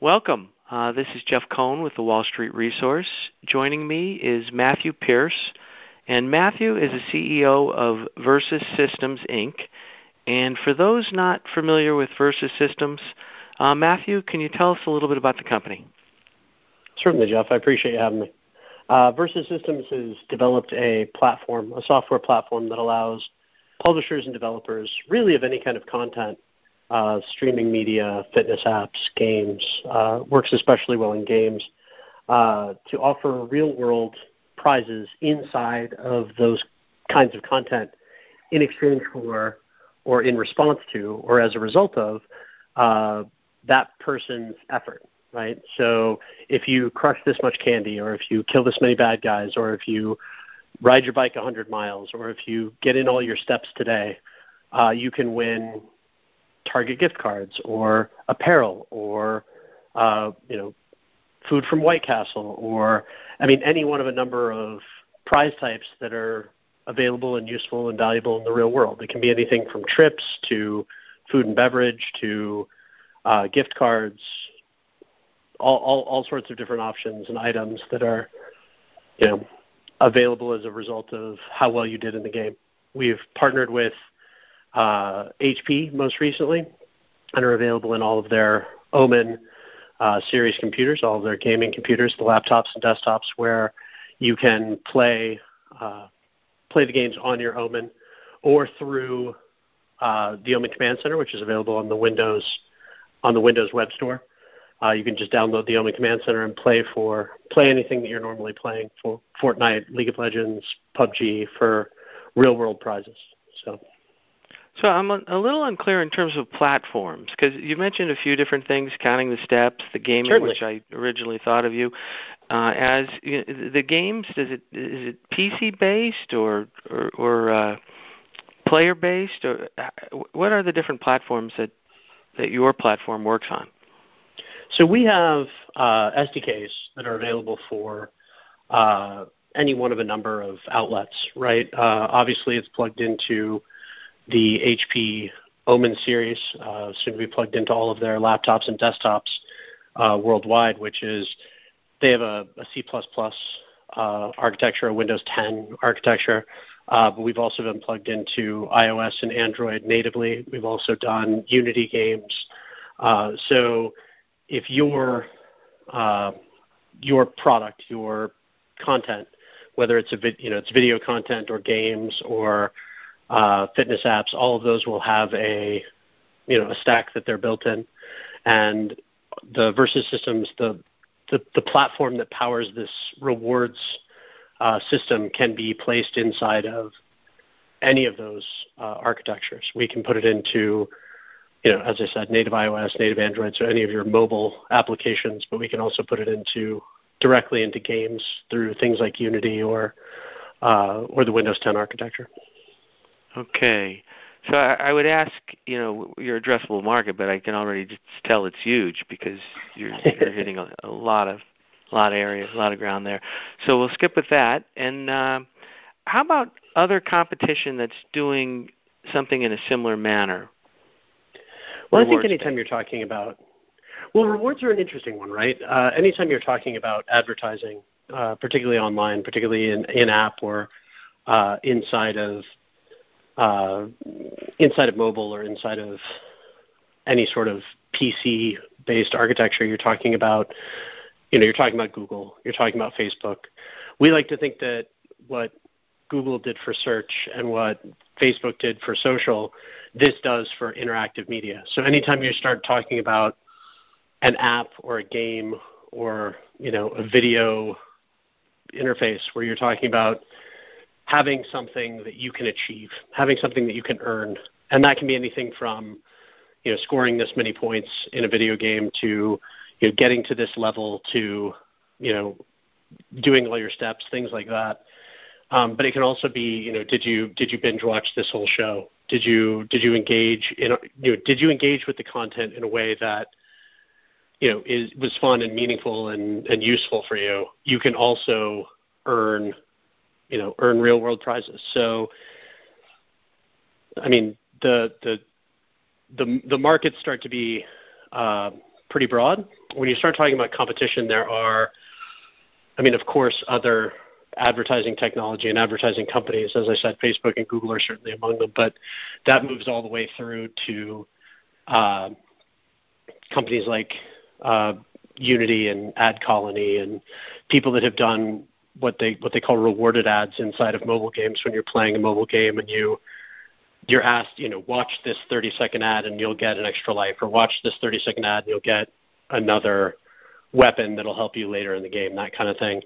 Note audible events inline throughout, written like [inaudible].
Welcome. Uh, this is Jeff Cohn with the Wall Street Resource. Joining me is Matthew Pierce, and Matthew is the CEO of Versus Systems Inc. And for those not familiar with Versus Systems, uh, Matthew, can you tell us a little bit about the company? Certainly, Jeff. I appreciate you having me. Uh, Versus Systems has developed a platform, a software platform that allows publishers and developers, really of any kind of content, uh, streaming media, fitness apps, games, uh, works especially well in games, uh, to offer real world prizes inside of those kinds of content in exchange for or in response to or as a result of uh, that person's effort right? So if you crush this much candy or if you kill this many bad guys or if you ride your bike 100 miles or if you get in all your steps today uh, you can win Target gift cards or apparel or uh, you know food from White Castle or I mean any one of a number of prize types that are available and useful and valuable in the real world. It can be anything from trips to food and beverage to uh, gift cards, all, all all sorts of different options and items that are you know available as a result of how well you did in the game. We've partnered with HP most recently, and are available in all of their Omen uh, series computers, all of their gaming computers, the laptops and desktops, where you can play uh, play the games on your Omen or through uh, the Omen Command Center, which is available on the Windows on the Windows Web Store. Uh, you can just download the Omen Command Center and play for play anything that you're normally playing for Fortnite, League of Legends, PUBG for real world prizes. So so I'm a, a little unclear in terms of platforms because you mentioned a few different things, counting the steps, the gaming, Certainly. which I originally thought of you uh, as you know, the games. Is it is it PC based or or, or uh, player based or uh, what are the different platforms that that your platform works on? So we have uh, SDKs that are available for uh, any one of a number of outlets, right? Uh, obviously, it's plugged into the HP Omen series, uh, soon to be plugged into all of their laptops and desktops uh, worldwide, which is they have a, a C++ uh, architecture, a Windows 10 architecture, uh, but we've also been plugged into iOS and Android natively. We've also done Unity games. Uh, so if your uh, your product, your content, whether it's a vid- you know it's video content or games or uh, fitness apps, all of those will have a you know a stack that they're built in, and the Versus systems, the the, the platform that powers this rewards uh, system can be placed inside of any of those uh, architectures. We can put it into, you know, as I said, native iOS, native Android, so any of your mobile applications, but we can also put it into directly into games through things like Unity or uh, or the Windows 10 architecture. Okay. So I, I would ask, you know, your addressable market, but I can already just tell it's huge because you're, you're hitting a, a lot of a lot of areas, a lot of ground there. So we'll skip with that. And uh, how about other competition that's doing something in a similar manner? Well, I think anytime you're talking about, well, rewards are an interesting one, right? Uh, anytime you're talking about advertising, uh, particularly online, particularly in in app or uh, inside of uh, inside of mobile or inside of any sort of PC based architecture, you're talking about, you know, you're talking about Google, you're talking about Facebook. We like to think that what Google did for search and what Facebook did for social, this does for interactive media. So anytime you start talking about an app or a game or, you know, a video interface where you're talking about having something that you can achieve, having something that you can earn, and that can be anything from you know scoring this many points in a video game to you know getting to this level to you know doing all your steps, things like that. Um, but it can also be you know did you did you binge watch this whole show? Did you did you engage in you know did you engage with the content in a way that you know is was fun and meaningful and, and useful for you? You can also earn you know earn real world prizes. So, I mean the the the the markets start to be uh, pretty broad. When you start talking about competition, there are, I mean, of course, other advertising technology and advertising companies. As I said, Facebook and Google are certainly among them, but that moves all the way through to uh, companies like uh, Unity and AdColony and people that have done what they what they call rewarded ads inside of mobile games when you're playing a mobile game and you you're asked, you know, watch this 30 second ad and you'll get an extra life, or watch this 30 second ad and you'll get another weapon that'll help you later in the game, that kind of thing.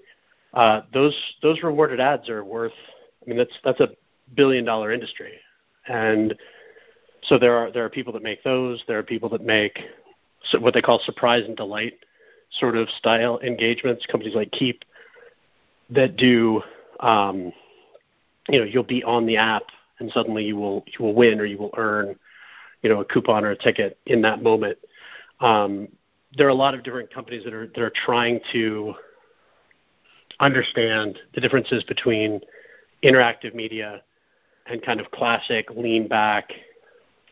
Uh, those those rewarded ads are worth. I mean, that's that's a billion dollar industry, and so there are there are people that make those. There are people that make what they call surprise and delight sort of style engagements. Companies like Kiip that do. Um, you know, you'll be on the app and suddenly you will you will win or you will earn, you know, a coupon or a ticket in that moment. Um, there are a lot of different companies that are that are trying to understand the differences between interactive media and kind of classic lean back,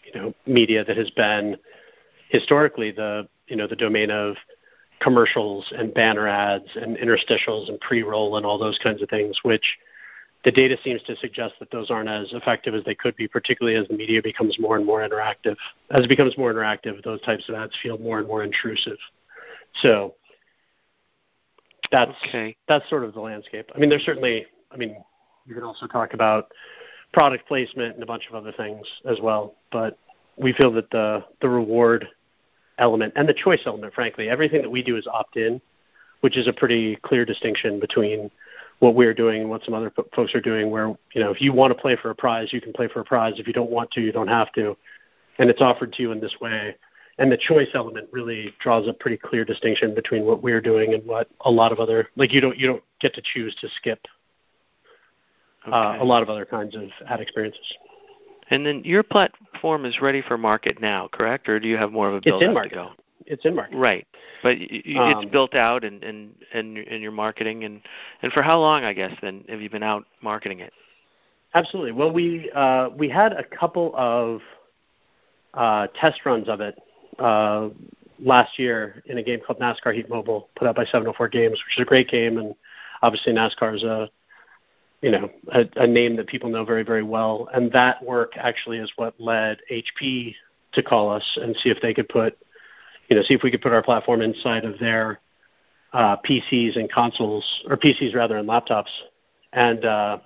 you know, media that has been historically the you know the domain of commercials and banner ads and interstitials and pre-roll and all those kinds of things, which the data seems to suggest that those aren't as effective as they could be, particularly as the media becomes more and more interactive. As it becomes more interactive, those types of ads feel more and more intrusive. So that's okay. that's sort of the landscape. I mean, there's certainly. I mean, you can also talk about product placement and a bunch of other things as well. But we feel that the the reward element and the choice element, frankly, everything that we do is opt in, which is a pretty clear distinction between what we're doing and what some other folks are doing. Where you know, if you want to play for a prize, you can play for a prize. If you don't want to, you don't have to, and it's offered to you in this way and the choice element really draws a pretty clear distinction between what we're doing and what a lot of other like you don't you don't get to choose to skip uh, okay. uh, a lot of other kinds of ad experiences. And then your platform is ready for market now, correct? Or do you have more of a build market. to go? It's in market. Right, but you, um, it's built out and and and in your marketing and and for how long? I guess then have you been out marketing it? Absolutely. Well, we uh, we had a couple of uh, test runs of it uh, last year in a game called NASCAR Heat Mobile, put out by 704 Games, which is a great game, and obviously NASCAR is a you know a, a name that people know very very well, and that work actually is what led HP to call us and see if they could put you know see if we could put our platform inside of their uh, PCs and consoles or PCs rather and laptops, and uh,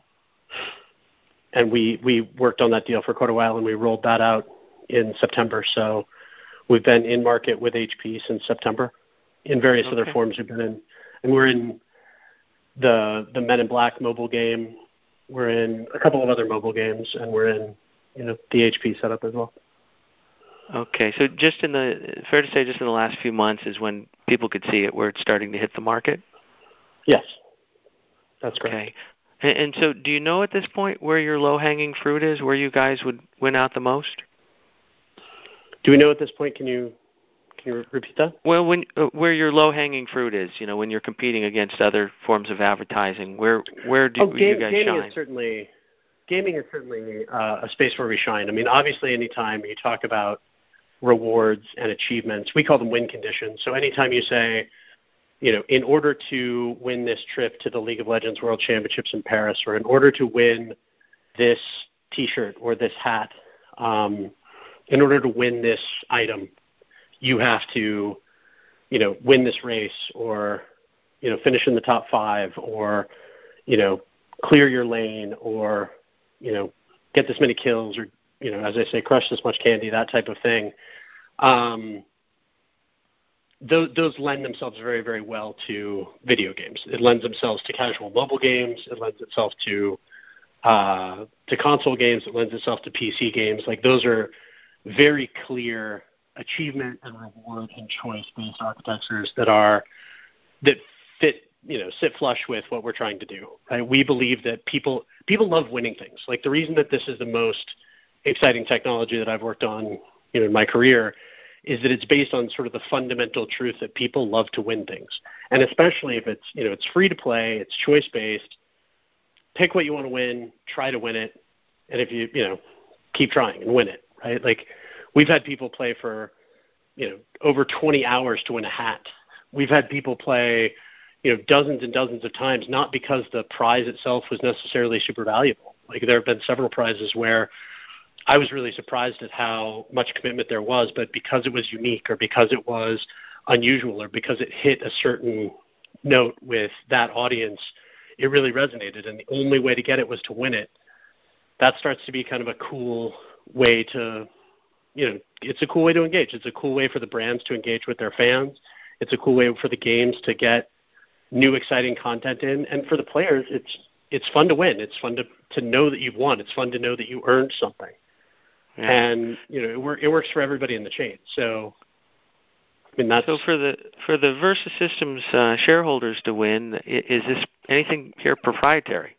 and we we worked on that deal for quite a while and we rolled that out in September. So We've been in market with HP since September in various okay. other forms we've been in. And we're in the the Men in Black mobile game. We're in a couple of other mobile games, and we're in you know the HP setup as well. Okay, so just in the fair to say, just in the last few months is when people could see it, where it's starting to hit the market. Yes, that's correct. Okay, and, and so do you know at this point where your low hanging fruit is, where you guys would win out the most? Do we know at this point? Can you can you repeat that? Well, when uh, where your low hanging fruit is, you know, when you're competing against other forms of advertising, where where do oh, game, you guys gaming shine? Is certainly gaming is certainly uh, a space where we shine. I mean, obviously, anytime you talk about rewards and achievements, we call them win conditions. So anytime you say, you know, in order to win this trip to the League of Legends World Championships in Paris, or in order to win this T-shirt or this hat, um, in order to win this item, you have to, you know, win this race or, you know, finish in the top five or, you know, clear your lane or, you know, get this many kills or, you know, as I say, crush this much candy, that type of thing. Um, those, those lend themselves very, very well to video games. It lends themselves to casual mobile games. It lends itself to uh, to console games. It lends itself to PC games. Like those are very clear achievement and reward and choice based architectures that are that fit you know sit flush with what we're trying to do right? We believe that people people love winning things. Like the reason that this is the most exciting technology that i've worked on you know in my career is that it's based on sort of the fundamental truth that people love to win things. And especially if it's you know it's free to play it's choice based pick what you want to win try to win it and if you you know keep trying and win it right? Like we've had people play for you know over 20 hours to win a hat. We've had people play you know dozens and dozens of times, not because the prize itself was necessarily super valuable. Like there have been several prizes where I was really surprised at how much commitment there was, but because it was unique or because it was unusual or because it hit a certain note with that audience, it really resonated. And the only way to get it was to win it. That starts to be kind of a cool way to, you know, it's a cool way to engage. It's a cool way for the brands to engage with their fans. It's a cool way for the games to get new exciting content in, and for the players, it's it's fun to win. It's fun to to know that you've won. It's fun to know that you earned something, yeah. and you know it, wor- it works for everybody in the chain. So I mean, that's so for the for the Versus Systems uh, shareholders to win, is this anything here proprietary?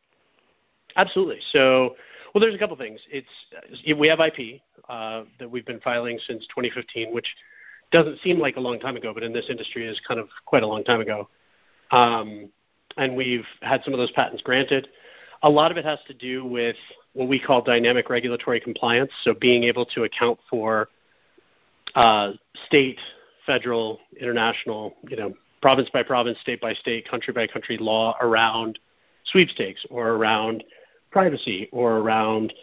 Absolutely. So, well, there's a couple things. It's we have IP uh, that we've been filing since 2015, which doesn't seem like a long time ago, but in this industry is kind of quite a long time ago. Um, and we've had some of those patents granted. A lot of it has to do with what we call dynamic regulatory compliance, so being able to account for uh, state federal, international, you know, province by province, state by state, country by country law around sweepstakes or around privacy or around,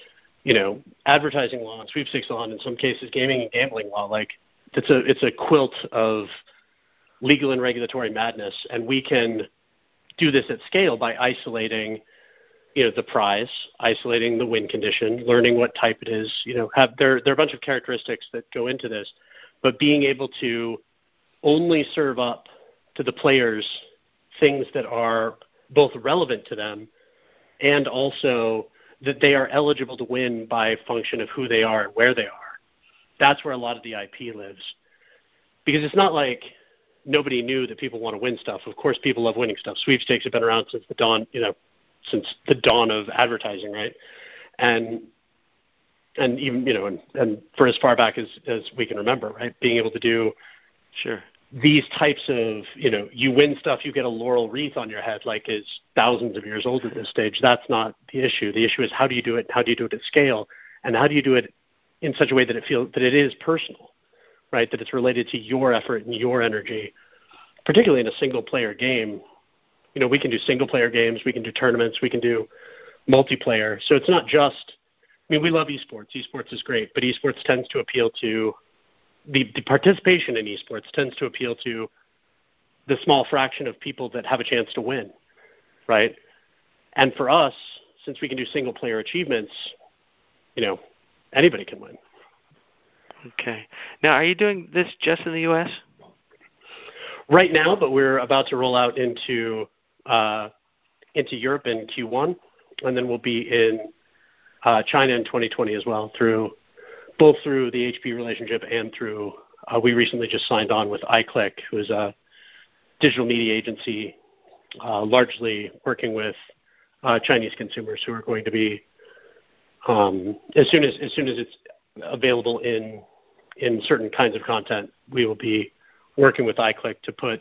you know, advertising law and sweepstakes law and in some cases gaming and gambling law. Like it's a it's a quilt of legal and regulatory madness and we can do this at scale by isolating you know the prize, isolating the win condition, learning what type it is. You know, have there there are a bunch of characteristics that go into this, but being able to only serve up to the players things that are both relevant to them and also that they are eligible to win by function of who they are and where they are. That's where a lot of the IP lives. Because it's not like nobody knew that people want to win stuff. Of course people love winning stuff. Sweepstakes have been around since the dawn, you know, since the dawn of advertising, right? And and even you know, and, and for as far back as as we can remember, right? Being able to do sure these types of you know, you win stuff, you get a laurel wreath on your head, like is thousands of years old at this stage. That's not the issue. The issue is how do you do it? How do you do it at scale? And how do you do it in such a way that it feels that it is personal, right? That it's related to your effort and your energy, particularly in a single player game. You know, we can do single player games, we can do tournaments, we can do multiplayer. So it's not just I mean, we love esports. Esports is great, but esports tends to appeal to the, the participation in esports tends to appeal to the small fraction of people that have a chance to win, right? And for us, since we can do single player achievements, you know, anybody can win. Okay. Now, are you doing this just in the U.S.? Right now, but we're about to roll out into uh, into Europe in Q1, and then we'll be in uh, China in 2020 as well, through both through the HP relationship and through uh, we recently just signed on with iClick, who is a digital media agency, uh, largely working with uh, Chinese consumers who are going to be um, as soon as as soon as it's available in in certain kinds of content, we will be working with iClick to put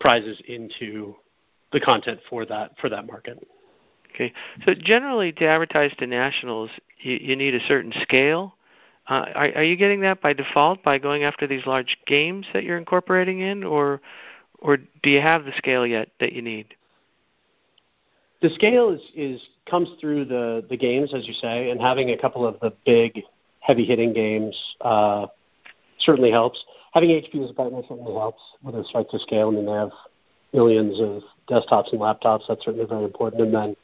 prizes into the content for that for that market. Okay. So generally, to advertise to nationals, you, you need a certain scale. Uh, are, are you getting that by default by going after these large games that you're incorporating in, or or do you have the scale yet that you need? The scale is, is comes through the, the games, as you say, and having a couple of the big, heavy hitting games uh, certainly helps. Having HP as a partner certainly helps with respect to scale. I mean, they have millions of desktops and laptops. That's certainly very important. And then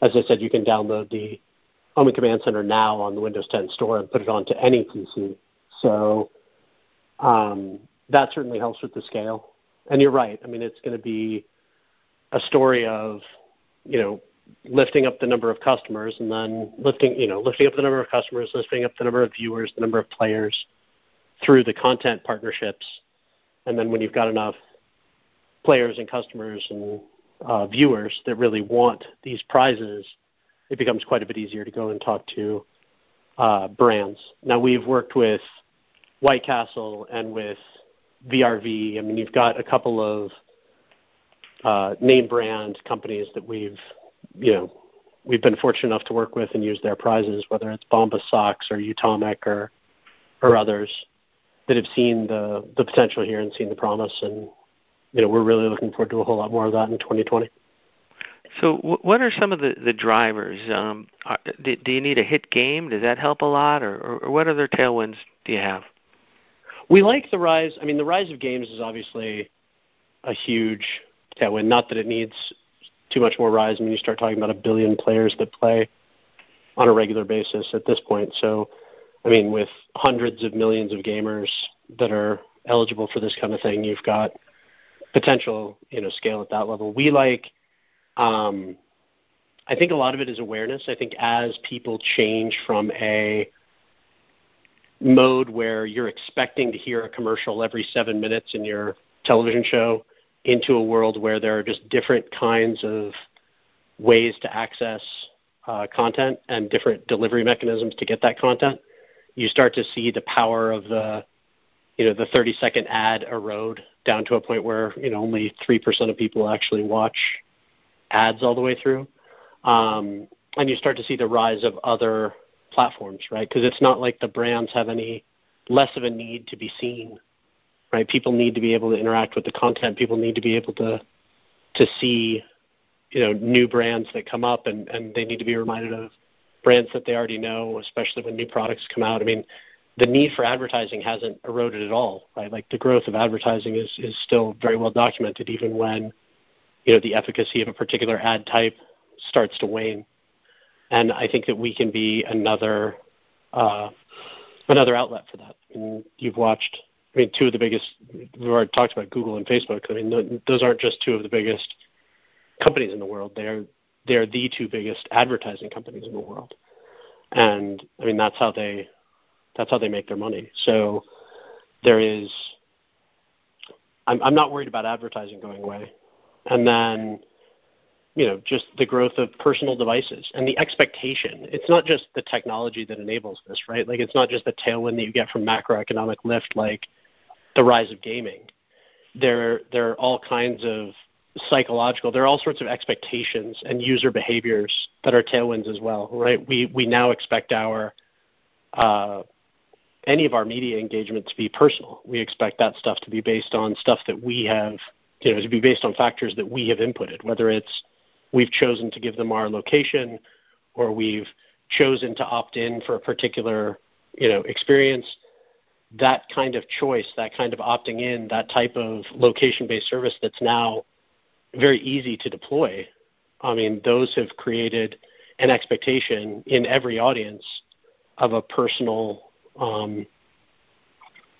as I said, you can download the Omen Command Center now on the Windows 10 store and put it onto any PC. So um, that certainly helps with the scale. And you're right. I mean, it's going to be a story of, you know, lifting up the number of customers and then lifting, you know, lifting up the number of customers, lifting up the number of viewers, the number of players through the content partnerships. And then when you've got enough players and customers and uh, viewers that really want these prizes, it becomes quite a bit easier to go and talk to uh, brands. Now we've worked with White Castle and with VRV. I mean, you've got a couple of uh, name brand companies that we've, you know, we've been fortunate enough to work with and use their prizes, whether it's Bombas Socks or Utomik or or others. that have seen the the potential here and seen the promise, and you know we're really looking forward to a whole lot more of that in 2020. So, what are some of the the drivers? Um, are, do, do you need a hit game? Does that help a lot, or, or, or what other tailwinds do you have? We like the rise. I mean, the rise of games is obviously a huge tailwind. Not that it needs too much more rise. I mean, you start talking about a billion players that play on a regular basis at this point. So, I mean, with hundreds of millions of gamers that are eligible for this kind of thing, you've got potential, you know, scale at that level. We like. Um, I think a lot of it is awareness. I think as people change from a mode where you're expecting to hear a commercial every seven minutes in your television show into a world where there are just different kinds of ways to access uh, content and different delivery mechanisms to get that content, you start to see the power of the you know the 30 second ad erode down to a point where you know only three percent of people actually watch ads all the way through, um, and you start to see the rise of other platforms, right? Because it's not like the brands have any less of a need to be seen, right? People need to be able to interact with the content. People need to be able to to see, you know, new brands that come up, and and they need to be reminded of brands that they already know, especially when new products come out. I mean, the need for advertising hasn't eroded at all, right? Like the growth of advertising is is still very well documented, even when you know the efficacy of a particular ad type starts to wane and I think that we can be another uh, another outlet for that. I mean, you've watched. I mean, two of the biggest. We've already talked about Google and Facebook. I mean, those aren't just two of the biggest companies in the world. They're they're the two biggest advertising companies in the world, and I mean that's how they that's how they make their money. So there is. I'm I'm not worried about advertising going away, and then you know just the growth of personal devices and the expectation. It's not just the technology that enables this right? Like it's not just the tailwind that you get from macroeconomic lift like the rise of gaming. There there are all kinds of psychological there are all sorts of expectations and user behaviors that are tailwinds as well right? We we now expect our uh, any of our media engagement to be personal. We expect that stuff to be based on stuff that we have you know to be based on factors that we have inputted whether it's we've chosen to give them our location or we've chosen to opt in for a particular you know experience that kind of choice that kind of opting in that type of location based service that's now very easy to deploy i mean those have created an expectation in every audience of a personal um,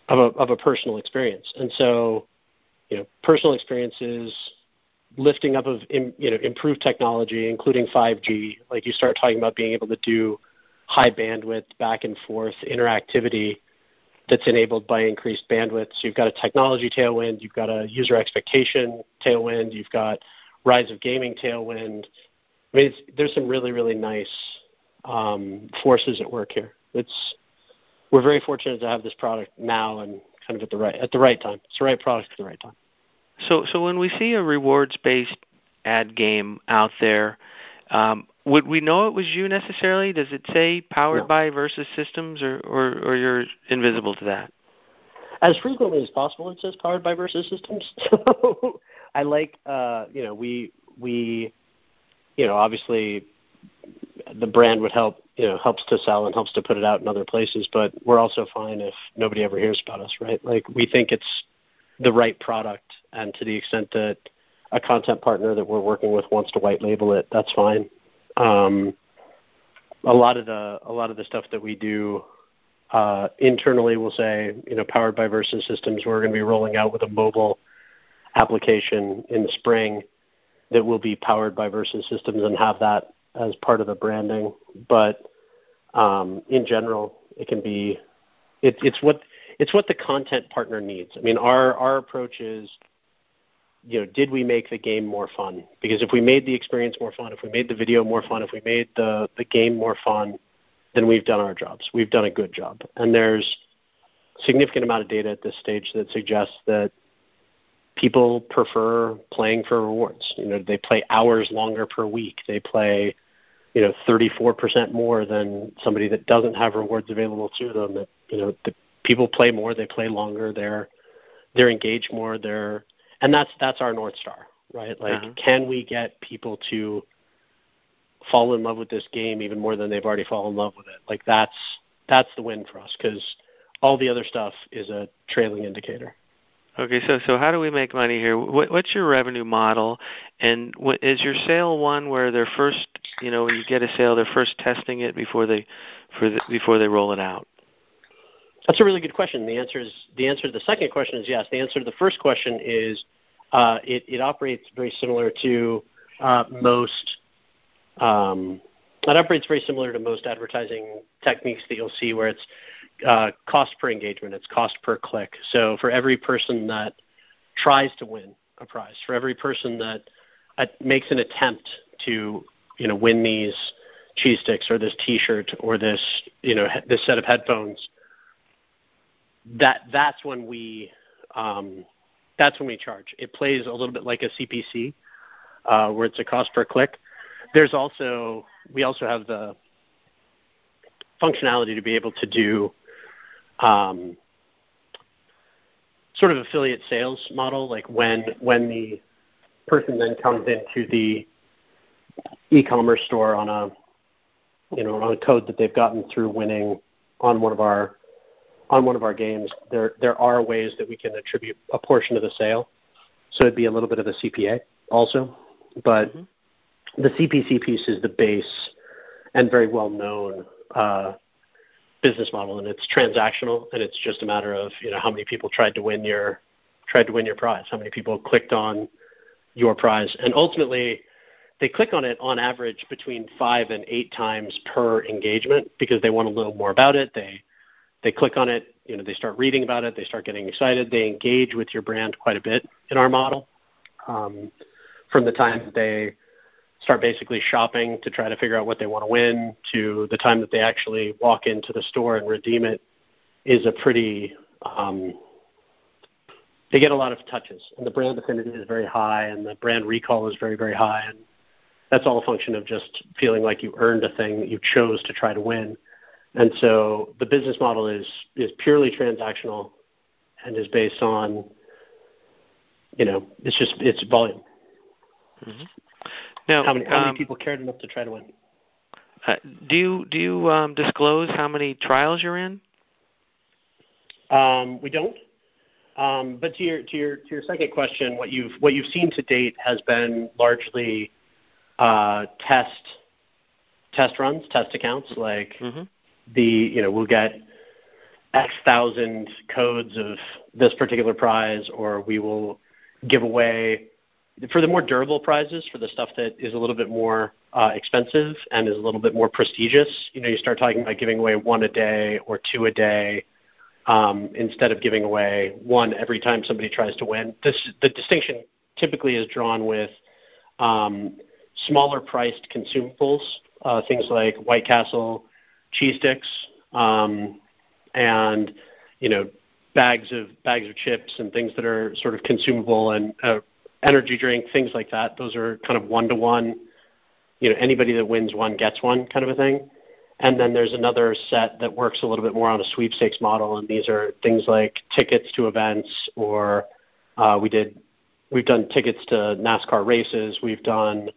of a of a personal experience. And so you know personal experiences lifting up of you know improved technology, including 5G. Like you start talking about being able to do high bandwidth back and forth interactivity that's enabled by increased bandwidth. So you've got a technology tailwind, you've got a user expectation tailwind, you've got rise of gaming tailwind. I mean, there's some really really nice um, forces at work here. It's we're very fortunate to have this product now and kind of at the right at the right time. It's the right product at the right time. So, so when we see a rewards-based ad game out there, um, would we know it was you necessarily? Does it say powered no. by Versus Systems, or, or, or you're invisible to that? As frequently as possible, it says powered by Versus Systems. [laughs] So I like, uh, you know, we we, you know, obviously the brand would help, you know, helps to sell and helps to put it out in other places. But we're also fine if nobody ever hears about us, right? Like we think it's the right product, and to the extent that a content partner that we're working with wants to white label it, that's fine. Um, a lot of the a lot of the stuff that we do uh, internally, we'll say, you know, powered by Versus Systems, we're going to be rolling out with a mobile application in the spring that will be powered by Versus Systems and have that as part of the branding. But um, in general, it can be it, it's what it's what the content partner needs. I mean, our our approach is, you know, did we make the game more fun? Because if we made the experience more fun, if we made the video more fun, if we made the the game more fun, then we've done our jobs. We've done a good job. And there's significant amount of data at this stage that suggests that people prefer playing for rewards. You know, they play hours longer per week. They play, you know, 34% more than somebody that doesn't have rewards available to them. That you know, the people play more, they play longer, they're they're engaged more, they're and that's that's our north star, right? Like, uh-huh. can we get people to fall in love with this game even more than they've already fallen in love with it? Like that's that's the win for us because all the other stuff is a trailing indicator. Okay, so so how do we make money here? What, what's your revenue model, and what, is your sale one where they're first, you know, when you get a sale, they're first testing it before they, for the, before they roll it out? That's a really good question. The answer is the answer to the second question is yes. The answer to the first question is uh, it, it operates very similar to uh, most. Um, it operates very similar to most advertising techniques that you'll see, where it's uh, cost per engagement, it's cost per click. So for every person that tries to win a prize, for every person that uh, makes an attempt to you know win these cheese sticks or this T-shirt or this you know this set of headphones, that that's when we um, that's when we charge. It plays a little bit like a CPC, uh, where it's a cost per click. There's also we also have the functionality to be able to do um, sort of affiliate sales model, like when when the person then comes into the e-commerce store on a you know on a code that they've gotten through winning on one of our on one of our games, there there are ways that we can attribute a portion of the sale. So it'd be a little bit of a CPA also, but mm-hmm. the CPC piece is the base and very well known uh, business model, and it's transactional, and it's just a matter of you know how many people tried to win your tried to win your prize, how many people clicked on your prize, and ultimately they click on it on average between five and eight times per engagement because they want a little more about it. They they click on it, you know, they start reading about it, they start getting excited, they engage with your brand quite a bit in our model. Um, from the time that they start basically shopping to try to figure out what they want to win to the time that they actually walk into the store and redeem it is a pretty um, they get a lot of touches. And the brand affinity is very high and the brand recall is very very high. And that's all a function of just feeling like you earned a thing that you chose to try to win. And so the business model is is purely transactional and is based on you know it's just it's volume. Mm-hmm. Now, how many, how many um, people cared enough to try to win? Uh, do you do you um, disclose how many trials you're in? Um, we don't. Um, but to your to your to your second question, what you've what you've seen to date has been largely uh, test test runs, test accounts. Like mm-hmm. the you know we'll get X thousand codes of this particular prize, or we will give away for the more durable prizes, for the stuff that is a little bit more uh, expensive and is a little bit more prestigious, you know, you start talking about giving away one a day or two a day um, instead of giving away one every time somebody tries to win. This, the distinction typically is drawn with um, smaller priced consumables, uh, things like White Castle cheese sticks, um, and you know bags of bags of chips and things that are sort of consumable and uh, energy drink, things like that. Those are kind of one to one. You know, anybody that wins one gets one kind of a thing. And then there's another set that works a little bit more on a sweepstakes model, and these are things like tickets to events, or uh, we did we've done tickets to NASCAR races, we've done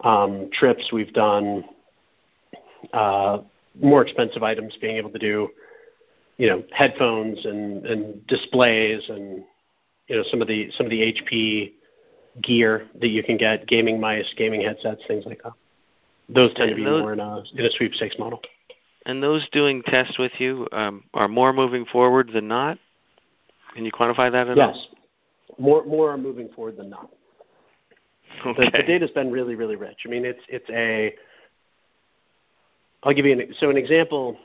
um, trips, we've done uh, more expensive items, being able to do you know headphones and, and displays and you know some of the some of the HP gear that you can get, gaming mice, gaming headsets, things like that. Those tend and to be those, more in a, in a sweepstakes model. And those doing tests with you um, are more moving forward than not. Can you quantify that at yes. all? Yes, more more are moving forward than not. Okay. The, the data's been really really rich. I mean, it's it's a. I'll give you an so an example.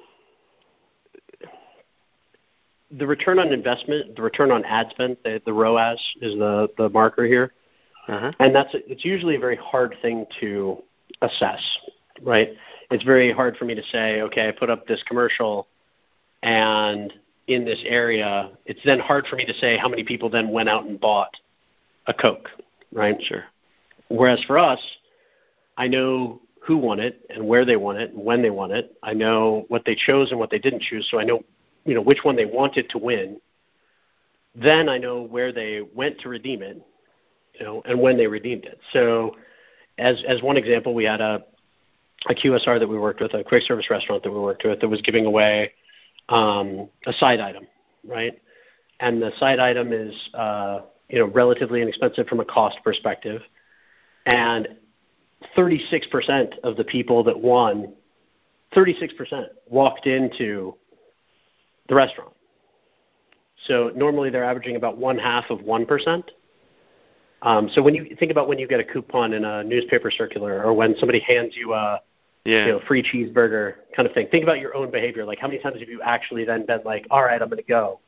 The return on investment, the return on ad spend, the, the ROAS is the the marker here uh-huh. and that's it's usually a very hard thing to assess, right? It's very hard for me to say, okay, I put up this commercial, and in this area, it's then hard for me to say how many people then went out and bought a Coke, right? Sure. Whereas for us, I know who won it and where they won it and when they won it. I know what they chose and what they didn't choose, so I know you know which one they wanted to win. Then I know where they went to redeem it, you know, and when they redeemed it. So, as as one example, we had a a QSR that we worked with, a quick service restaurant that we worked with, that was giving away um, a side item, right? And the side item is uh, you know relatively inexpensive from a cost perspective, and 36% of the people that won, 36% walked into the restaurant. So normally they're averaging about one half of 1%. Um, so when you think about when you get a coupon in a newspaper circular or when somebody hands you a yeah. you know, free cheeseburger kind of thing, think about your own behavior. Like how many times have you actually then been like, all right, I'm going to go.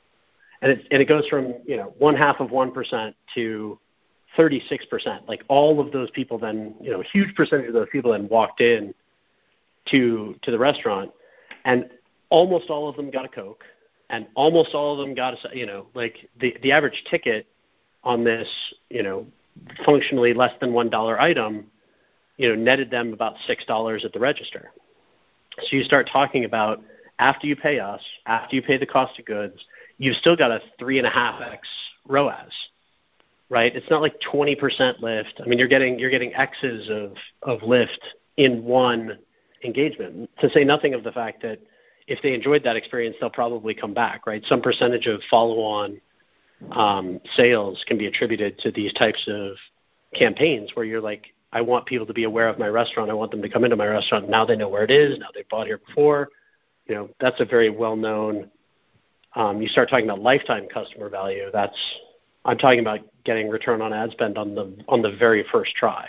And, it's, and it goes from, you know, one half of 1% to 36%. Like all of those people then, you know, a huge percentage of those people then walked in to to the restaurant, and almost all of them got a Coke, and almost all of them got a, you know, like the the average ticket on this, you know, functionally less than one dollar item, you know, netted them about six dollars at the register. So you start talking about after you pay us, after you pay the cost of goods, you've still got a three and a half x ROAS right? It's not like 20% lift. I mean, you're getting you're getting X's of of lift in one engagement. To say nothing of the fact that if they enjoyed that experience, they'll probably come back, right? Some percentage of follow-on um, sales can be attributed to these types of campaigns where you're like, I want people to be aware of my restaurant. I want them to come into my restaurant. Now they know where it is. Now they've bought here before. You know, that's a very well-known. Um, you start talking about lifetime customer value. That's I'm talking about getting return on ad spend on the on the very first try.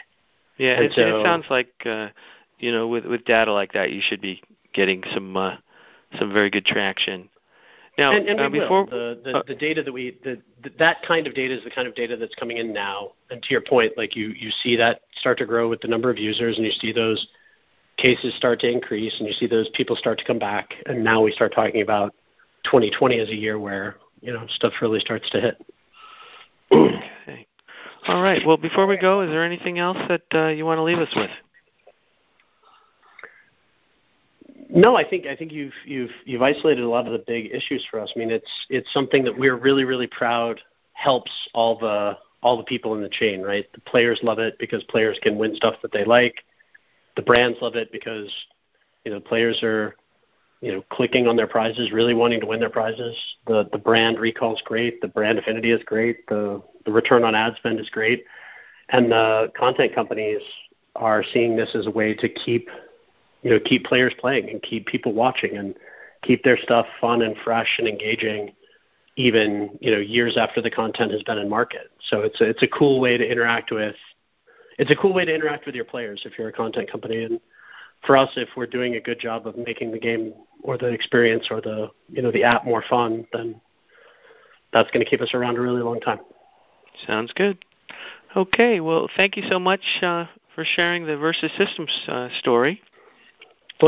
Yeah, and it, so, it sounds like uh, you know with with data like that, you should be getting some uh, some very good traction. Now, and, and uh, before the the, uh, the data that we the, the that kind of data is the kind of data that's coming in now. And to your point, like you you see that start to grow with the number of users, and you see those cases start to increase, and you see those people start to come back. And now we start talking about 2020 as a year where you know stuff really starts to hit okay. All right. Well, before we go, is there anything else that uh, you want to leave us with? No, I think I think you've you've you've isolated a lot of the big issues for us. I mean, it's it's something that we're really really proud helps all the all the people in the chain, right? The players love it because players can win stuff that they like. The brands love it because you know players are you know, clicking on their prizes, really wanting to win their prizes. The the brand recall is great. The brand affinity is great. The the return on ad spend is great, and the content companies are seeing this as a way to keep you know keep players playing and keep people watching and keep their stuff fun and fresh and engaging even you know years after the content has been in market so it's a, it's a cool way to interact with it's a cool way to interact with your players if you're a content company and for us, if we're doing a good job of making the game or the experience or the you know the app more fun, then that's going to keep us around a really long time. Sounds good. Okay, well, thank you so much uh, for sharing the Versus Systems uh, story.